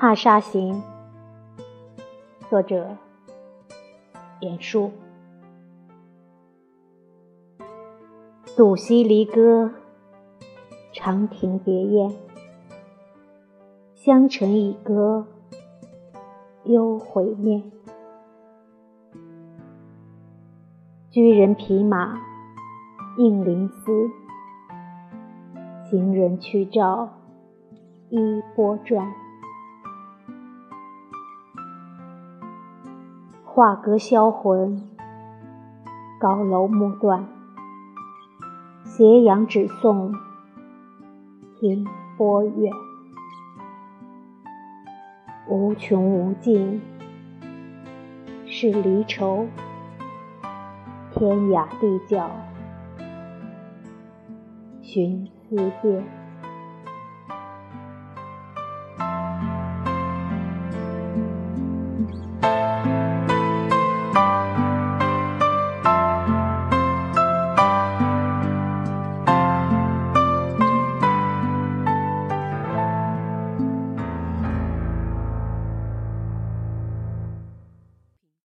踏沙行，作者：严舒。渡溪离歌，长亭别燕。香尘已隔，幽回面。居人匹马，应灵思；行人去照，衣波转。画阁销魂，高楼暮断。斜阳只送停波远。无穷无尽是离愁，天涯地角寻思遍。